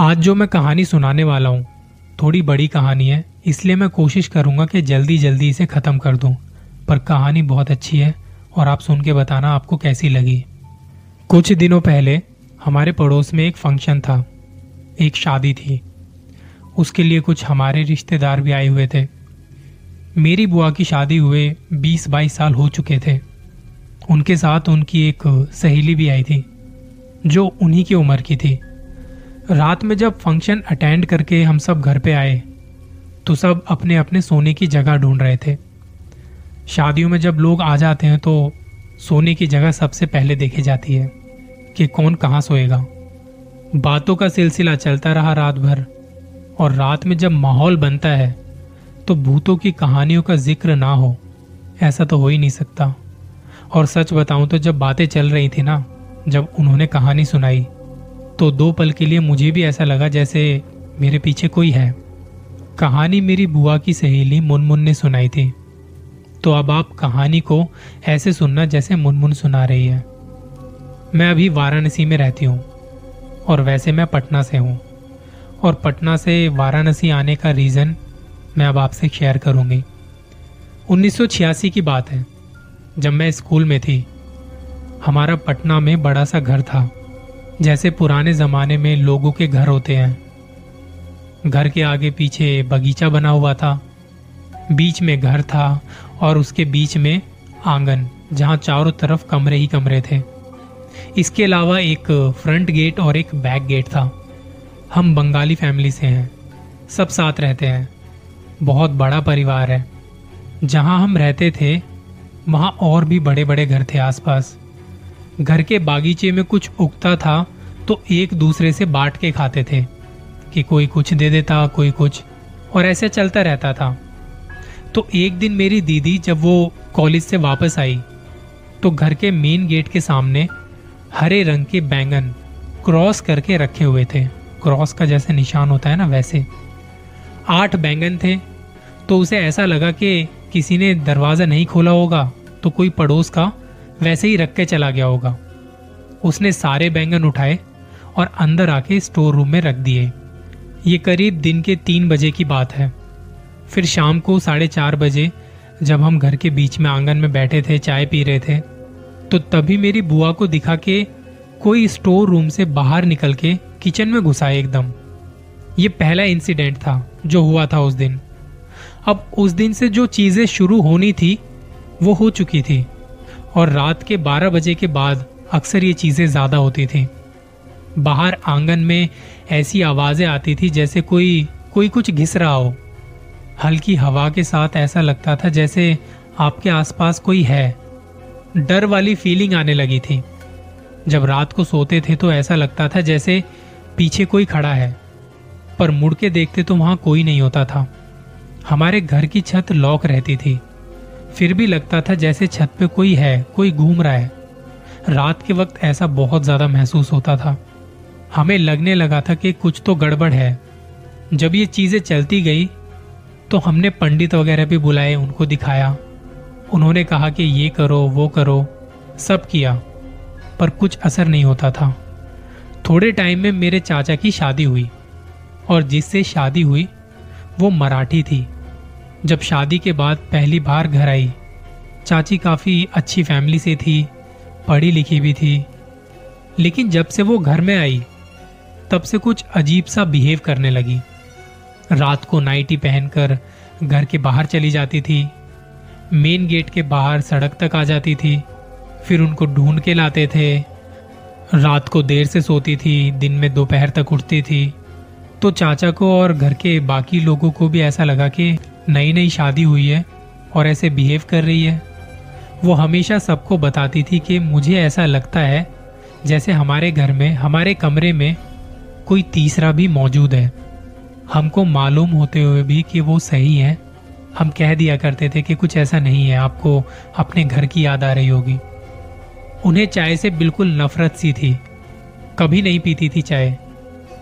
आज जो मैं कहानी सुनाने वाला हूँ, थोड़ी बड़ी कहानी है, इसलिए मैं कोशिश करूँगा कि जल्दी जल्दी इसे ख़त्म कर दूँ। पर कहानी बहुत अच्छी है, और आप सुन के बताना आपको कैसी लगी। कुछ दिनों पहले, हमारे पड़ोस में एक फ़ंक्शन था। एक शादी थी। उसके लिए कुछ हमारे रिश्तेदार भी आए हुए थे। मेरी बुआ की शादी हुए 20-22 साल हो चुके थे। उनके साथ उनकी एक सहेली भी आई थी, जो उन्हीं की उम्र की थी। रात में जब फ़ंक्शन अटेंड करके हम सब घर पे आए तो सब अपने अपने सोने की जगह ढूंढ रहे थे। शादियों में जब लोग आ जाते हैं तो सोने की जगह सबसे पहले देखी जाती है कि कौन कहाँ सोएगा। बातों का सिलसिला चलता रहा रात भर, और रात में जब माहौल बनता है तो भूतों की कहानियों का ज़िक्र ना हो, ऐसा तो हो ही नहीं सकता। और सच बताऊँ तो जब बातें चल रही थी ना, जब उन्होंने कहानी सुनाई तो दो पल के लिए मुझे भी ऐसा लगा जैसे मेरे पीछे कोई है। कहानी मेरी बुआ की सहेली मुनमुन ने सुनाई थी। तो अब आप कहानी को ऐसे सुनना जैसे मुनमुन सुना रही है। मैं अभी वाराणसी में रहती हूँ और वैसे मैं पटना से हूँ। और पटना से वाराणसी आने का रीज़न मैं अब आपसे शेयर करूँगी। 1986 की बात है। जब मैं स्कूल में थी, हमारा पटना में बड़ा सा घर था। जैसे पुराने ज़माने में लोगों के घर होते हैं। घर के आगे पीछे बगीचा बना हुआ था। बीच में घर था और उसके बीच में आँगन, जहाँ चारों तरफ़ कमरे ही कमरे थे। इसके अलावा एक फ्रंट गेट और एक बैक गेट था। हम बंगाली फैमिली से हैं। सब साथ रहते हैं। बहुत बड़ा परिवार है। जहाँ हम रहते थे, वहाँ और भी बड़े बड़े घर थे आसपास। घर के बागीचे में कुछ उगता था तो एक दूसरे से बांट के खाते थे कि कोई कुछ दे देता, कोई कुछ, और ऐसे चलता रहता था। तो एक दिन मेरी दीदी जब वो कॉलेज से वापस आई तो घर के मेन गेट के सामने हरे रंग के बैंगन क्रॉस करके रखे हुए थे। क्रॉस का जैसे निशान होता है ना, वैसे। आठ बैंगन थे तो उसे ऐसा लगा कि किसी ने दरवाज़ा नहीं खोला होगा तो कोई पड़ोस का वैसे ही रख के चला गया होगा। उसने सारे बैंगन उठाए और अंदर आके स्टोर रूम में रख दिए। ये करीब दिन के तीन बजे की बात है। फिर शाम को साढ़े चार बजे, जब हम घर के बीच में आँगन में बैठे थे, चाय पी रहे थे तो तभी मेरी बुआ को दिखा के कोई स्टोर रूम से बाहर निकल के किचन में घुसा एकदम। ये पहला इंसिडेंट था जो हुआ था उस दिन। अब उस दिन से जो चीज़ें शुरू होनी थी, वो हो चुकी थी। और रात के 12 बजे के बाद अक्सर ये चीज़ें ज़्यादा होती थी। बाहर आँगन में ऐसी आवाज़ें आती थी जैसे कोई कोई कुछ घिस रहा हो। हल्की हवा के साथ ऐसा लगता था जैसे आपके आसपास कोई है। डर वाली फीलिंग आने लगी थी। जब रात को सोते थे तो ऐसा लगता था जैसे पीछे कोई खड़ा है, पर मुड़ के देखते तो वहाँ कोई नहीं होता था। हमारे घर की छत लॉक रहती थी। फिर भी लगता था जैसे छत पे कोई है, कोई घूम रहा है। रात के वक्त ऐसा बहुत ज़्यादा महसूस होता था। हमें लगने लगा था कि कुछ तो गड़बड़ है। जब ये चीज़ें चलती गई तो हमने पंडित वगैरह भी बुलाए, उनको दिखाया। उन्होंने कहा कि ये करो, वो करो, सब किया, पर कुछ असर नहीं होता था। थोड़े टाइम में मेरे चाचा की शादी हुई, और जिससे शादी हुई, वो मराठी थी। जब शादी के बाद पहली बार घर आई। चाची काफ़ी अच्छी फैमिली से थी, पढ़ी लिखी भी थी। लेकिन जब से वो घर में आई, तब से कुछ अजीब सा बिहेव करने लगी। रात को नाइटी पहनकर घर के बाहर चली जाती थी। मेन गेट के बाहर सड़क तक आ जाती थी। फिर उनको ढूंढ के लाते थे। रात को देर से सोती थी, दिन में दोपहर तक उठती थी। तो चाचा को और घर के बाकी लोगों को भी ऐसा लगा कि नई नई शादी हुई है और ऐसे बिहेव कर रही है। वो हमेशा सबको बताती थी कि मुझे ऐसा लगता है जैसे हमारे घर में, हमारे कमरे में कोई तीसरा भी मौजूद है। हमको मालूम होते हुए भी कि वो सही है। हम कह दिया करते थे कि कुछ ऐसा नहीं है, आपको अपने घर की याद आ रही होगी। उन्हें चाय से बिल्कुल नफरत सी थी। कभी नहीं पीती थी चाय,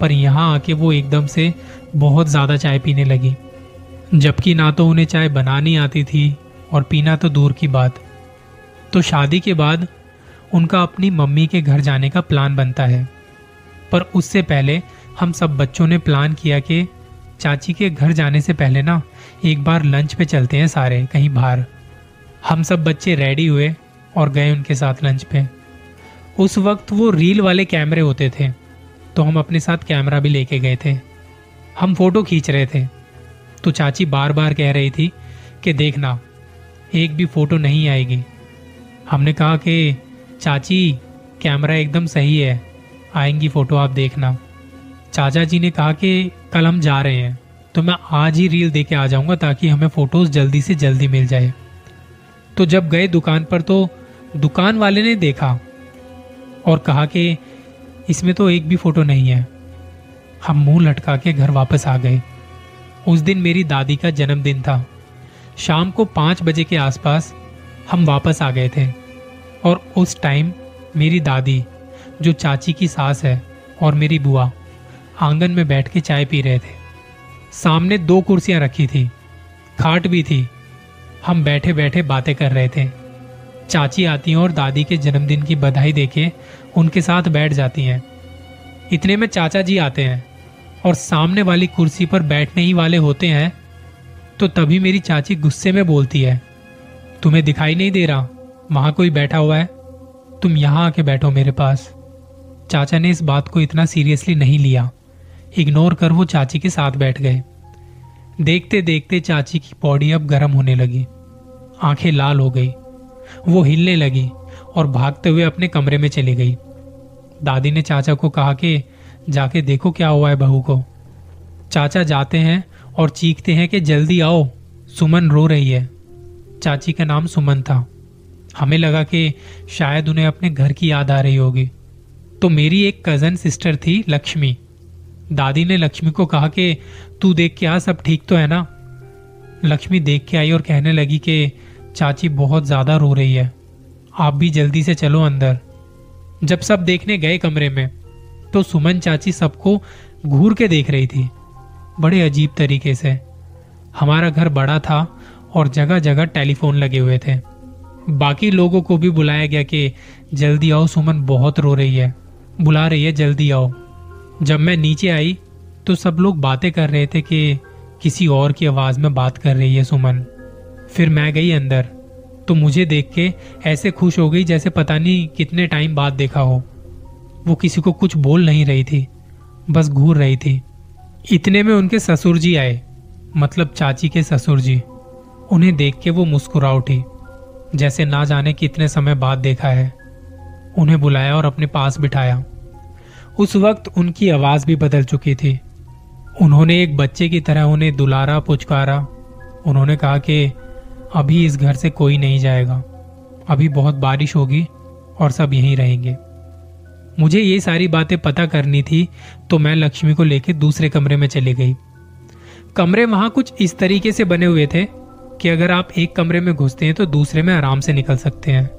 पर यहाँ आके वो एकदम से बहुत ज़्यादा चाय पीने लगी। जबकि ना तो उन्हें चाय बनानी आती थी और पीना तो दूर की बात। तो शादी के बाद उनका अपनी मम्मी के घर जाने का प्लान बनता है। पर उससे पहले हम सब बच्चों ने प्लान किया कि चाची के घर जाने से पहले ना एक बार लंच पे चलते हैं सारे, कहीं बाहर। हम सब बच्चे रेडी हुए और गए उनके साथ लंच पे। उस वक्त वो रील वाले कैमरे होते थे तो हम अपने साथ कैमरा भी लेके गए थे। हम फ़ोटो खींच रहे थे। तो चाची बार बार कह रही थी कि देखना एक भी फ़ोटो नहीं आएगी। हमने कहा कि, चाची, कैमरा एकदम सही है, आएँगी फ़ोटो आप देखना। चाचा जी ने कहा कि, कल हम जा रहे हैं तो मैं आज ही रील दे के आ जाऊँगा ताकि हमें फ़ोटोज़ जल्दी से जल्दी मिल जाए। तो जब गए दुकान पर तो दुकान वाले ने देखा और कहा कि, इसमें तो एक भी फ़ोटो नहीं है। हम मुँह लटका के घर वापस आ गए। उस दिन मेरी दादी का जन्मदिन था। शाम को पाँच बजे के आसपास हम वापस आ गए थे और उस टाइम मेरी दादी, जो चाची की सास है और मेरी बुआ, आँगन में बैठ के चाय पी रहे थे। सामने दो कुर्सियाँ रखी थी, खाट भी थी। हम बैठे बैठे बातें कर रहे थे। चाची आती हैं और दादी के जन्मदिन की बधाई देके उनके साथ बैठ जाती हैं। इतने में चाचा जी आते हैं। और सामने वाली कुर्सी पर बैठने ही वाले होते हैं तो तभी मेरी चाची गुस्से में बोलती है, तुम्हें दिखाई नहीं दे रहा, वहाँ कोई बैठा हुआ है? तुम यहाँ आके बैठो मेरे पास। चाचा ने इस बात को इतना सीरियसली नहीं लिया। इग्नोर कर वो चाची के साथ बैठ गए। देखते देखते चाची की बॉडी अब गर्म होने लगी। आँखें लाल हो गई। वो हिलने लगी और भागते हुए अपने कमरे में चली गई। दादी ने चाचा को कहा कि जाके देखो क्या हुआ है बहू को। चाचा जाते हैं और चीखते हैं कि जल्दी आओ, सुमन रो रही है। चाची का नाम सुमन था। हमें लगा कि शायद उन्हें अपने घर की याद आ रही होगी। तो मेरी एक कज़न सिस्टर थी, लक्ष्मी। दादी ने लक्ष्मी को कहा कि तू देख के आ सब ठीक तो है ना? लक्ष्मी देख के आई और कहने लगी कि चाची बहुत ज़्यादा रो रही है। आप भी जल्दी से चलो अंदर। जब सब देखने गए कमरे में तो सुमन चाची सबको घूर के देख रही थी। बड़े अजीब तरीके से। हमारा घर बड़ा था और जगह जगह टेलीफोन लगे हुए थे। बाकी लोगों को भी बुलाया गया कि जल्दी आओ, सुमन बहुत रो रही है। बुला रही है, जल्दी आओ। जब मैं नीचे आई तो सब लोग बातें कर रहे थे कि किसी और की आवाज़ में बात कर रही है सुमन। फिर मैं गई अंदर। तो मुझे देख के ऐसे खुश हो गई जैसे पता नहीं कितने टाइम बाद देखा हो। वो किसी को कुछ बोल नहीं रही थी, बस घूर रही थी। इतने में उनके ससुर जी आए मतलब चाची के ससुर जी। उन्हें देख के वो मुस्कुरा उठी, जैसे ना जाने कितने समय बाद देखा है। उन्हें बुलाया और अपने पास बिठाया। उस वक्त उनकी आवाज़ भी बदल चुकी थी। उन्होंने एक बच्चे की तरह उन्हें दुलारा पुचकारा। उन्होंने कहा कि, अभी इस घर से कोई नहीं जाएगा। अभी बहुत बारिश होगी और सब यहीं रहेंगे। मुझे ये सारी बातें पता करनी थी तो मैं लक्ष्मी को लेकर दूसरे कमरे में चली गई। कमरे वहाँ कुछ इस तरीके से बने हुए थे कि अगर आप एक कमरे में घुसते हैं तो दूसरे में आराम से निकल सकते हैं।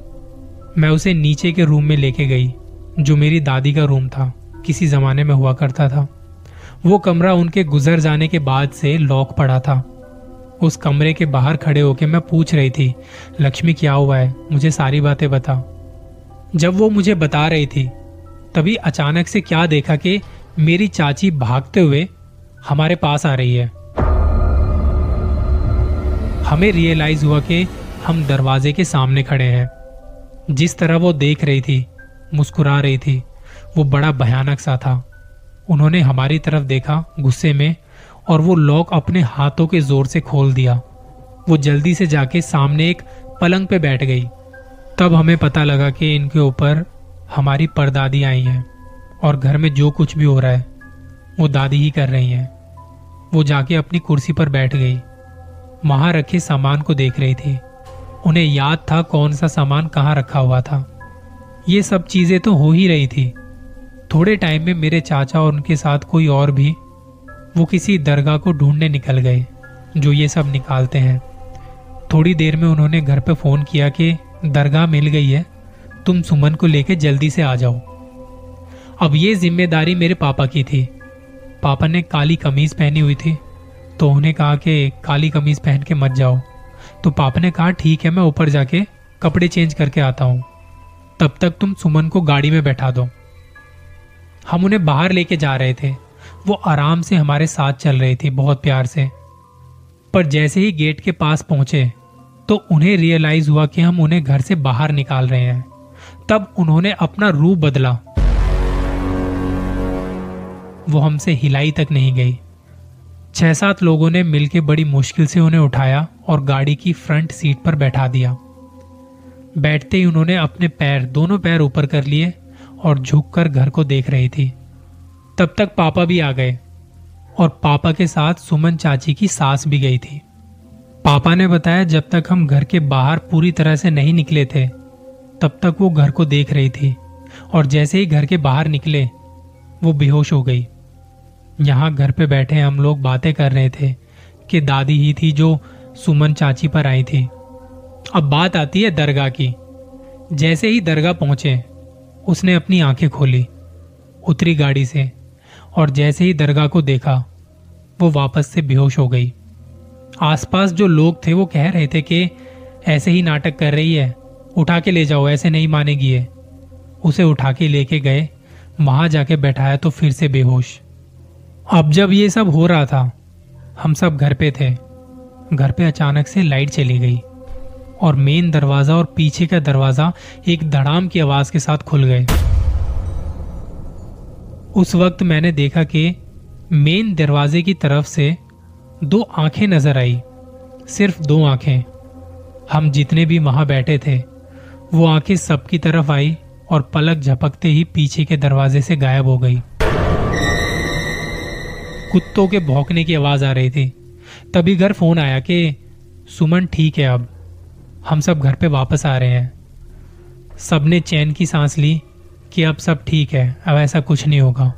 मैं उसे नीचे के रूम में लेके गई, जो मेरी दादी का रूम था, किसी जमाने में हुआ करता था। वो कमरा उनके गुजर जाने के बाद से लॉक पड़ा था। उस कमरे के बाहर खड़े होकर मैं पूछ रही थी, लक्ष्मी, क्या हुआ है? मुझे सारी बातें बता। जब वो मुझे बता रही थी तभी अचानक से क्या देखा कि मेरी चाची भागते हुए हमारे पास आ रही है। हमें रियलाइज़ हुआ कि हम दरवाजे के सामने खड़े हैं। जिस तरह वो देख रही थी, मुस्कुरा रही थी, वो बड़ा भयानक सा था। उन्होंने हमारी तरफ़ देखा गुस्से में और वो लॉक अपने हाथों के ज़ोर से खोल दिया। वो जल्दी से जाके सामने एक पलंग पे बैठ गई। तब हमें पता लगा कि इनके ऊपर हमारी परदादी आई हैं और घर में जो कुछ भी हो रहा है, वो दादी ही कर रही हैं। वो जाके अपनी कुर्सी पर बैठ गई। वहाँ रखे सामान को देख रही थी। उन्हें याद था कौन सा सामान कहाँ रखा हुआ था। ये सब चीज़ें तो हो ही रही थी। थोड़े टाइम में मेरे चाचा और उनके साथ कोई और भी, वो किसी दरगाह को ढूँढने निकल गए, जो ये सब निकालते हैं। थोड़ी देर में उन्होंने घर पे फ़ोन किया कि दरगाह मिल गई है। तुम सुमन को लेके जल्दी से आ जाओ। अब ये ज़िम्मेदारी मेरे पापा की थी। पापा ने काली कमीज पहनी हुई थी तो उन्हें कहा कि काली कमीज पहन के मत जाओ। तो पापा ने कहा, ठीक है, मैं ऊपर जाके कपड़े चेंज करके आता हूँ। तब तक तुम सुमन को गाड़ी में बैठा दो। हम उन्हें बाहर लेके जा रहे थे। वो आराम से हमारे साथ चल रही थी, बहुत प्यार से। पर जैसे ही गेट के पास पहुँचे तो उन्हें रियलाइज़ हुआ कि हम उन्हें घर से बाहर निकाल रहे हैं। तब उन्होंने अपना रूप बदला। वो हमसे हिलाई तक नहीं गई। छह सात लोगों ने मिलकर बड़ी मुश्किल से उन्हें उठाया और गाड़ी की फ्रंट सीट पर बैठा दिया। बैठते ही उन्होंने अपने पैर, दोनों पैर ऊपर कर लिए और झुककर घर को देख रही थी। तब तक पापा भी आ गए और पापा के साथ सुमन चाची की सास भी गई थी। पापा ने बताया जब तक हम घर के बाहर पूरी तरह से नहीं निकले थे तब तक वो घर को देख रही थी और जैसे ही घर के बाहर निकले, वो बेहोश हो गई। यहाँ घर पे बैठे हम लोग बातें कर रहे थे कि दादी ही थी जो सुमन चाची पर आई थी। अब बात आती है दरगाह की। जैसे ही दरगाह पहुँचे, उसने अपनी आँखें खोली, उतरी गाड़ी से और जैसे ही दरगाह को देखा, वो वापस से बेहोश हो गई। आसपास जो लोग थे वो कह रहे थे कि ऐसे ही नाटक कर रही है उठा के ले जाओ, ऐसे नहीं मानेगी है उसे उठा के लेके गए, वहाँ जाके बैठाया तो फिर से बेहोश। अब जब ये सब हो रहा था, हम सब घर पे थे। घर पे अचानक से लाइट चली गई और मेन दरवाज़ा और पीछे का दरवाज़ा एक धड़ाम की आवाज़ के साथ खुल गए। उस वक्त मैंने देखा कि मेन दरवाजे की तरफ़ से दो आँखें नज़र आई, सिर्फ़ दो आँखें। हम जितने भी वहाँ बैठे थे वो आँखें सबकी तरफ़ आई और पलक झपकते ही पीछे के दरवाजे से गायब हो गई। कुत्तों के भौंकने की आवाज़ आ रही थी। तभी घर फ़ोन आया कि, सुमन, ठीक है अब। हम सब घर पे वापस आ रहे हैं। सबने चैन की सांस ली कि अब सब ठीक है, अब ऐसा कुछ नहीं होगा।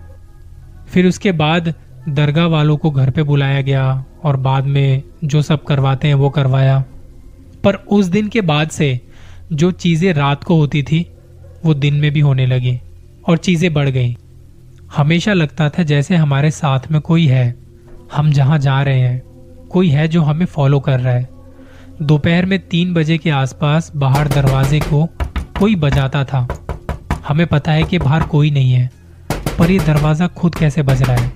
फिर उसके बाद दरगाह वालों को घर पे बुलाया गया और बाद में जो सब करवाते हैं वो करवाया। पर उस दिन के बाद से जो चीज़ें रात को होती थी, वो दिन में भी होने लगी और चीज़ें बढ़ गई। हमेशा लगता था जैसे हमारे साथ में कोई है। हम जहाँ जा रहे हैं, कोई है जो हमें फॉलो कर रहा है। दोपहर में तीन बजे के आसपास बाहर दरवाजे को कोई बजाता था। हमें पता है कि बाहर कोई नहीं है, पर यह दरवाज़ा खुद कैसे बज रहा है?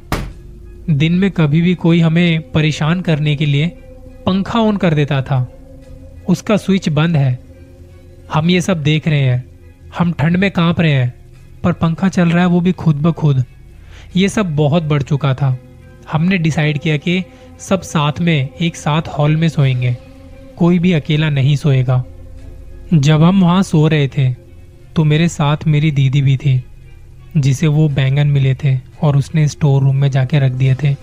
दिन में कभी भी कोई हमें परेशान करने के लिए पंखा ऑन कर देता था। उसका स्विच बंद है। हम ये सब देख रहे हैं। हम ठंड में काँप रहे हैं, पर पंखा चल रहा है, वो भी खुद ब खुद। ये सब बहुत बढ़ चुका था। हमने डिसाइड किया कि सब साथ में, एक साथ हॉल में सोएँगे। कोई भी अकेला नहीं सोएगा। जब हम वहाँ सो रहे थे तो मेरे साथ मेरी दीदी भी थी, जिसे वो बैंगन मिले थे और उसने स्टोर रूम में जाके रख दिए थे।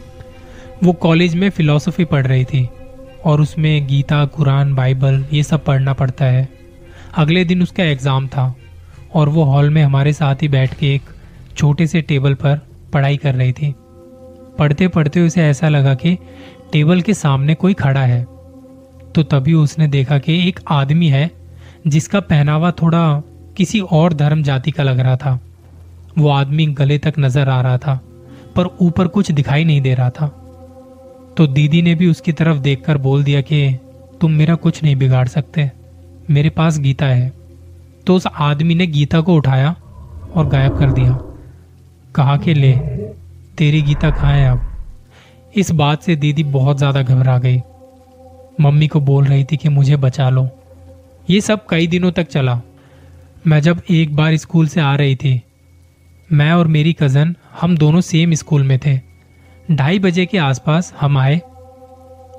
वो कॉलेज में फिलॉसफी पढ़ रही थी और उसमें गीता, कुरान, बाइबल, ये सब पढ़ना पड़ता है। अगले दिन उसका एग्ज़ाम था और वो हॉल में हमारे साथ ही बैठ के एक छोटे से टेबल पर पढ़ाई कर रही थी। पढ़ते पढ़ते उसे ऐसा लगा कि टेबल के सामने कोई खड़ा है। तो तभी उसने देखा कि एक आदमी है जिसका पहनावा थोड़ा किसी और धर्म जाति का लग रहा था। वो आदमी गले तक नज़र आ रहा था, पर ऊपर कुछ दिखाई नहीं दे रहा था। तो दीदी ने भी उसकी तरफ़ देखकर बोल दिया कि तुम मेरा कुछ नहीं बिगाड़ सकते। मेरे पास गीता है। तो उस आदमी ने गीता को उठाया और गायब कर दिया। कहा कि ले, तेरी गीता कहाँ है अब? इस बात से दीदी बहुत ज़्यादा घबरा गई। मम्मी को बोल रही थी कि मुझे बचा लो। ये सब कई दिनों तक चला। मैं जब एक बार स्कूल से आ रही थी, मैं और मेरी कज़न, हम दोनों सेम स्कूल में थे। ढाई बजे के आसपास हम आए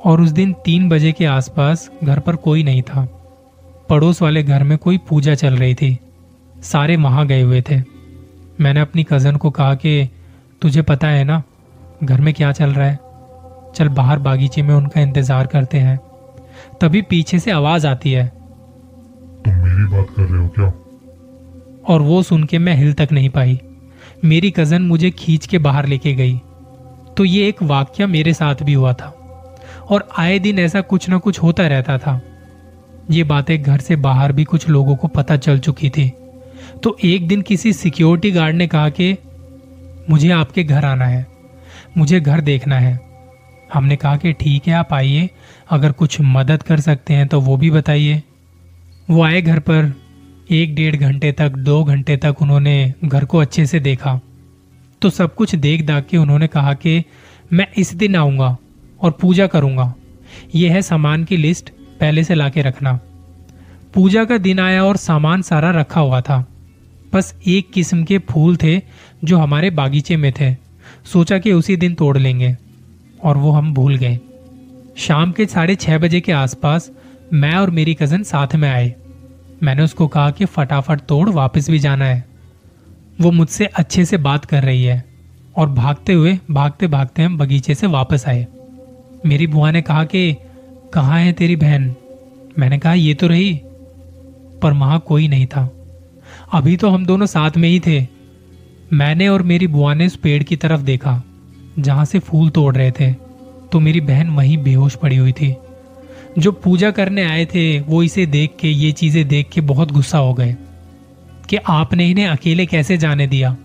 और उस दिन तीन बजे के आसपास घर पर कोई नहीं था। पड़ोस वाले घर में कोई पूजा चल रही थी। सारे वहाँ गए हुए थे। मैंने अपनी कज़न को कहा कि तुझे पता है ना घर में क्या चल रहा है? चल बाहर बागीचे में उनका इंतज़ार करते हैं। तभी पीछे से आवाज़ आती है। तुम मेरी बात कर रहे हो क्या? और वो सुन के मैं हिल तक नहीं पाई। मेरी कज़न मुझे खींच के बाहर लेके गई। तो ये एक वाक्य मेरे साथ भी हुआ था। और आए दिन ऐसा कुछ ना कुछ होता रहता था। ये बातें घर से बाहर भी कुछ लोगों को पता चल चुकी थी। तो एक दिन किसी सिक्योरिटी गार्ड ने कहा कि, मुझे आपके घर आना है। मुझे घर देखना है। हमने कहा कि, ठीक है, आप आइए। अगर कुछ मदद कर सकते हैं तो वो भी बताइए। वो आए घर पर। एक डेढ़ घंटे तक, दो घंटे तक उन्होंने घर को अच्छे से देखा। तो सब कुछ देख दाख के उन्होंने कहा कि, मैं इस दिन आऊँगा और पूजा करूँगा। यह है सामान की लिस्ट। पहले से लाके रखना। पूजा का दिन आया और सामान सारा रखा हुआ था। बस एक किस्म के फूल थे जो हमारे बागीचे में थे। सोचा कि उसी दिन तोड़ लेंगे, और वो हम भूल गए। शाम के साढ़े छह बजे के आसपास मैं और मेरी कज़न साथ में आए। मैंने उसको कहा कि फटाफट तोड़, वापस भी जाना है। वो मुझसे अच्छे से बात कर रही है, और भागते हुए भागते भागते हम बगीचे से वापस आए। मेरी बुआ ने कहा कि कहाँ है तेरी बहन? मैंने कहा, ये तो रही, पर वहाँ कोई नहीं था। अभी तो हम दोनों साथ में ही थे। मैंने और मेरी बुआ ने उस पेड़ की तरफ़ देखा, जहाँ से फूल तोड़ रहे थे। तो मेरी बहन वहीं बेहोश पड़ी हुई थी। जो पूजा करने आए थे, वो इसे देख के, ये चीज़ें देख के बहुत गुस्सा हो गए कि आपने इन्हें अकेले कैसे जाने दिया?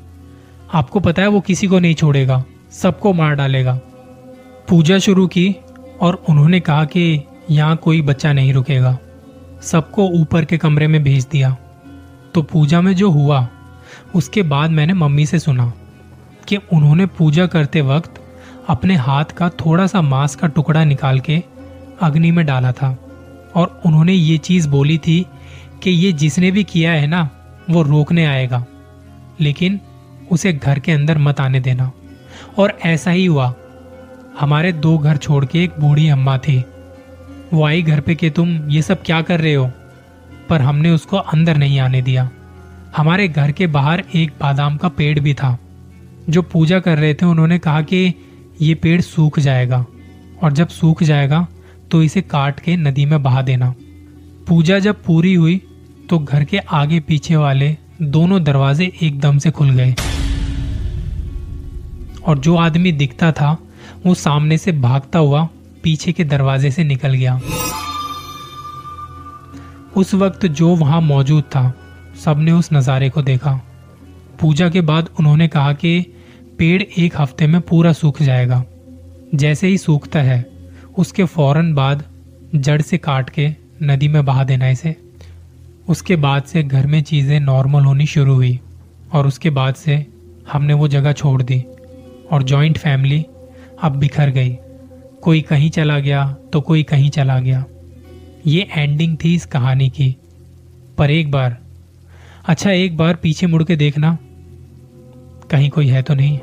आपको पता है वो किसी को नहीं छोड़ेगा, सबको मार डालेगा। पूजा शुरू की और उन्होंने कहा कि यहाँ कोई बच्चा नहीं रुकेगा। सबको ऊपर के कमरे में भेज दिया। तो पूजा में जो हुआ, उसके बाद मैंने मम्मी से सुना कि उन्होंने पूजा करते वक्त अपने हाथ का थोड़ा सा मांस का टुकड़ा निकाल के अग्नि में डाला था और उन्होंने ये चीज़ बोली थी कि ये जिसने भी किया है ना, वो रोकने आएगा। लेकिन उसे घर के अंदर मत आने देना। और ऐसा ही हुआ। हमारे दो घर छोड़ के एक बूढ़ी अम्मा थी। वो आई घर पे कि तुम ये सब क्या कर रहे हो? पर हमने उसको अंदर नहीं आने दिया। हमारे घर के बाहर एक बादाम का पेड़ भी था। जो पूजा कर रहे थे, उन्होंने कहा कि ये पेड़ सूख जाएगा। और जब सूख जाएगा तो इसे काट के नदी में बहा देना। पूजा जब पूरी हुई तो घर के आगे पीछे वाले दोनों दरवाजे एकदम से खुल गए। और जो आदमी दिखता था वो सामने से भागता हुआ पीछे के दरवाजे से निकल गया। उस वक्त जो वहाँ मौजूद था, सबने उस नज़ारे को देखा। पूजा के बाद उन्होंने कहा कि पेड़ एक हफ़्ते में पूरा सूख जाएगा। जैसे ही सूखता है, उसके फ़ौरन बाद जड़ से काट के नदी में बहा देना इसे। उसके बाद से घर में चीज़ें नॉर्मल होनी शुरू हुई और उसके बाद से हमने वो जगह छोड़ दी और जॉइंट फैमिली अब बिखर गई। कोई कहीं चला गया तो कोई कहीं चला गया। ये एंडिंग थी इस कहानी की। पर एक बार अच्छा एक बार पीछे मुड़ के देखना। कहीं कोई है तो नहीं।